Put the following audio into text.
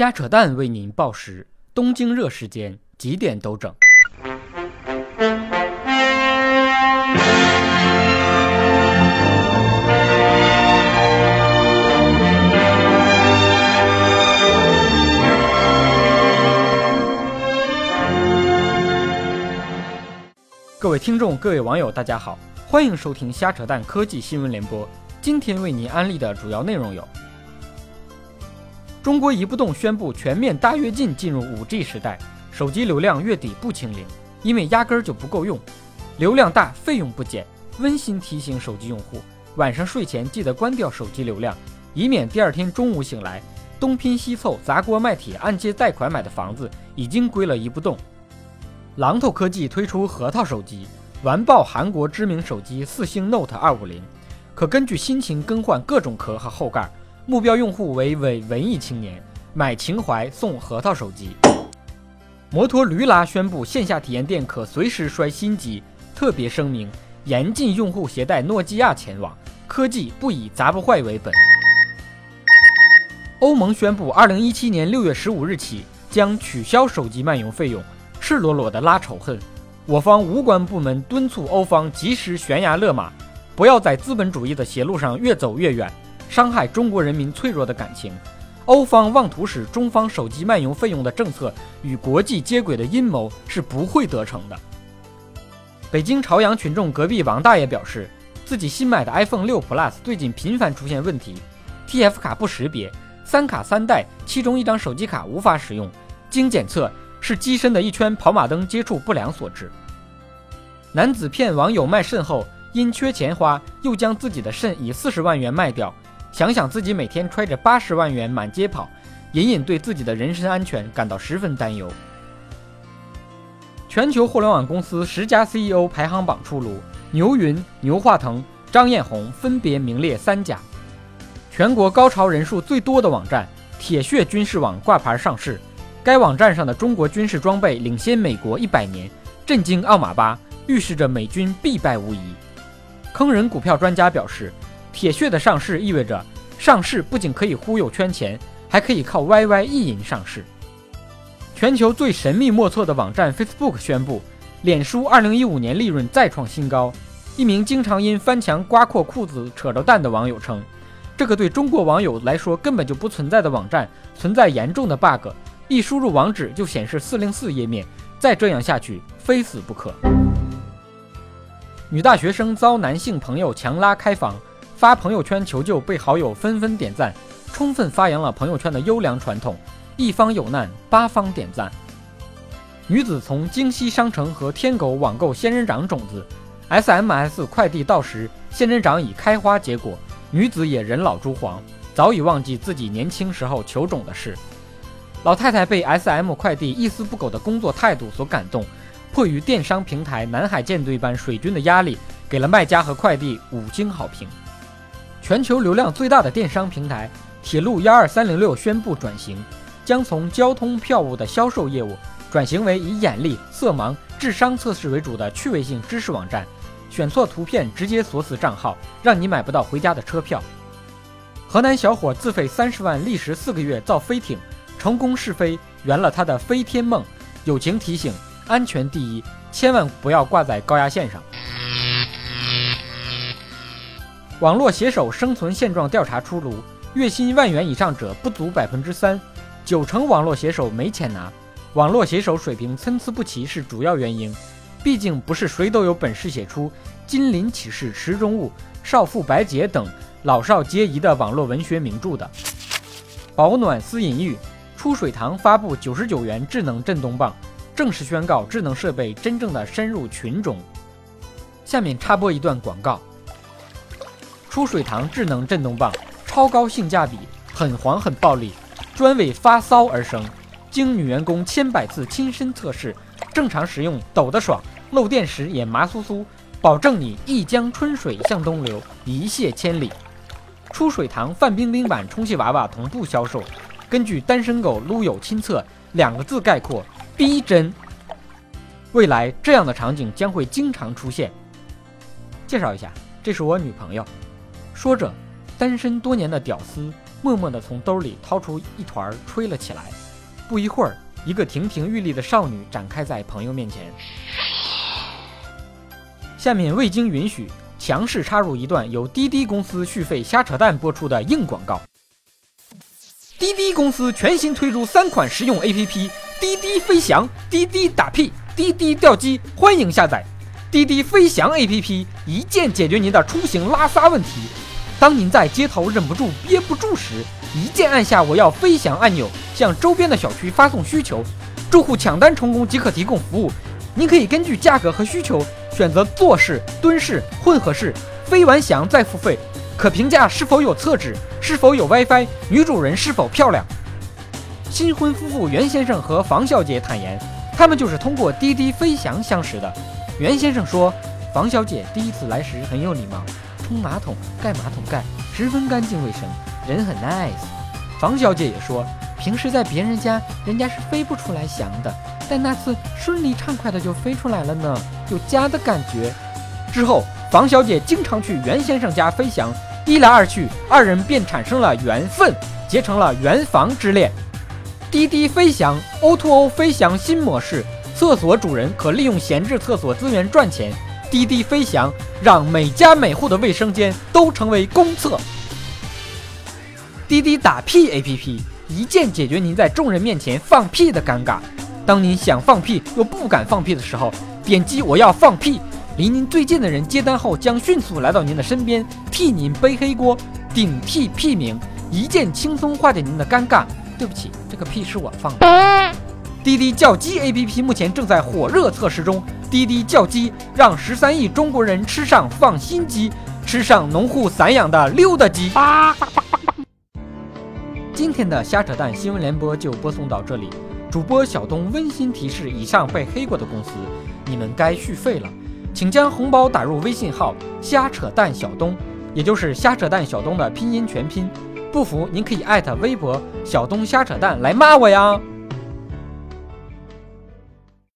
瞎扯淡为您报时，东京热时间几点都整。各位听众、各位网友，大家好，欢迎收听瞎扯淡科技新闻联播。今天为您安利的主要内容有：中国移不动宣布全面大跃进进入 5G 时代，手机流量月底不清零，因为压根儿就不够用，流量大费用不减。温馨提醒手机用户，晚上睡前记得关掉手机流量，以免第二天中午醒来，东拼西凑砸锅卖铁按揭贷款买的房子已经归了移不动。榔头科技推出核桃手机，完爆韩国知名手机四星 Note 二五零，可根据心情更换各种壳和后盖，目标用户为伪文艺青年，买情怀送核桃手机。摩托驴拉宣布线下体验店可随时摔新机，特别声明严禁用户携带诺基亚前往，科技不以砸不坏为本。欧盟宣布，二零一七年六月十五日起将取消手机漫游费用。赤裸裸的拉仇恨，我方无关部门敦促欧方及时悬崖勒马，不要在资本主义的邪路上越走越远，伤害中国人民脆弱的感情。欧方妄图使中方手机漫游费用的政策与国际接轨的阴谋是不会得逞的。北京朝阳群众隔壁王大爷表示，自己新买的 iPhone 六 Plus 最近频繁出现问题，TF 卡不识别，三卡三代，其中一张手机卡无法使用，经检测。是机身的一圈跑马灯接触不良所致。男子骗网友卖肾后，因缺钱花，又将自己的肾以四十万元卖掉。想想自己每天揣着八十万元满街跑，隐隐对自己的人身安全感到十分担忧。全球互联网公司十佳 CEO 排行榜出炉，牛云、牛化腾、张艳红分别名列三甲。全国高潮人数最多的网站铁血军事网挂牌上市。该网站上的中国军事装备领先美国一百年，震惊奥马巴，预示着美军必败无疑。坑人股票专家表示，铁血的上市意味着上市不仅可以忽悠圈钱，还可以靠 YY 意淫上市。全球最神秘莫测的网站 Facebook 宣布，脸书2015年利润再创新高。一名经常因翻墙刮破裤子扯着蛋的网友称，这个对中国网友来说根本就不存在的网站存在严重的 bug。一输入网址就显示四零四页面，再这样下去非死不可。女大学生遭男性朋友强拉开房，发朋友圈求救，被好友纷纷点赞，充分发扬了朋友圈的优良传统。一方有难，八方点赞。女子从京西商城和天狗网购仙人掌种子，SMS 快递到时，仙人掌已开花结果，女子也人老珠黄，早已忘记自己年轻时候求种的事。老太太被 S.M 快递一丝不苟的工作态度所感动，迫于电商平台南海舰队般水军的压力，给了卖家和快递五星好评。全球流量最大的电商平台铁路幺二三零六宣布转型，将从交通票务的销售业务转型为以眼力、色盲、智商测试为主的趣味性知识网站。选错图片直接锁死账号，让你买不到回家的车票。河南小伙自费三十万，历时四个月造飞艇。成功试飞，圆了他的飞天梦。友情提醒：安全第一，千万不要挂在高压线上。网络写手生存现状调查出炉，月薪万元以上者不足百分之三，九成网络写手没钱拿。网络写手水平参差不齐是主要原因，毕竟不是谁都有本事写出《金鳞启事》《池中物》《少妇白洁》等老少皆宜的网络文学名著的。保暖思淫欲。出水堂发布九十九元智能震动棒，正式宣告智能设备真正的深入群中。下面插播一段广告：出水堂智能震动棒超高性价比，很黄很暴力，专为发骚而生。经女员工千百次亲身测试，正常使用抖得爽，漏电时也麻酥酥，保证你一江春水向东流，一泻千里。出水堂范冰冰版充气娃娃同步销售。根据单身狗撸友亲测两个字概括：逼真。未来这样的场景将会经常出现。介绍一下，这是我女朋友。说着，单身多年的屌丝默默地从兜里掏出一团吹了起来。不一会儿，一个亭亭玉立的少女展开在朋友面前。下面未经允许，强势插入一段由滴滴公司续费瞎扯淡播出的硬广告。滴滴公司全新推出三款实用 APP：滴滴飞翔、滴滴打屁、滴滴吊机，欢迎下载。滴滴飞翔 APP 一键解决您的出行拉撒问题。当您在街头忍不住憋不住时，一键按下“我要飞翔”按钮，向周边的小区发送需求，住户抢单成功即可提供服务。您可以根据价格和需求选择坐式、蹲式、混合式，飞完翔再付费。可评价是否有厕纸，是否有 WiFi，女主人是否漂亮。新婚夫妇袁先生和房小姐坦言，他们就是通过滴滴飞翔相识的。袁先生说，房小姐第一次来时很有礼貌，冲马桶、盖马桶盖，十分干净卫生，人很 nice。房小姐也说，平时在别人家，人家是飞不出来翔的。但那次顺利畅快的就飞出来了呢，有家的感觉。之后，房小姐经常去袁先生家飞翔，一来二去，二人便产生了缘分，结成了圆房之恋。滴滴飞翔 O2O 飞翔新模式，厕所主人可利用闲置厕所资源赚钱。滴滴飞翔让每家每户的卫生间都成为公厕。滴滴打屁 APP 一键解决您在众人面前放屁的尴尬。当您想放屁又不敢放屁的时候，点击“我要放屁”，离您最近的人接单后将迅速来到您的身边，替您背黑锅，顶替屁名，一键轻松化解您的尴尬。对不起，这个屁是我放的。滴滴叫鸡 APP 目前正在火热测试中，滴滴叫鸡让十三亿中国人吃上放心鸡，吃上农户散养的溜达鸡。今天的瞎扯淡新闻联播就播送到这里。主播小东温馨提示：以上被黑过的公司，你们该续费了，请将红包打入微信号“瞎扯淡小东”，也就是“瞎扯淡小东”的拼音全拼。不服，您可以艾特微博“小东瞎扯淡”来骂我呀。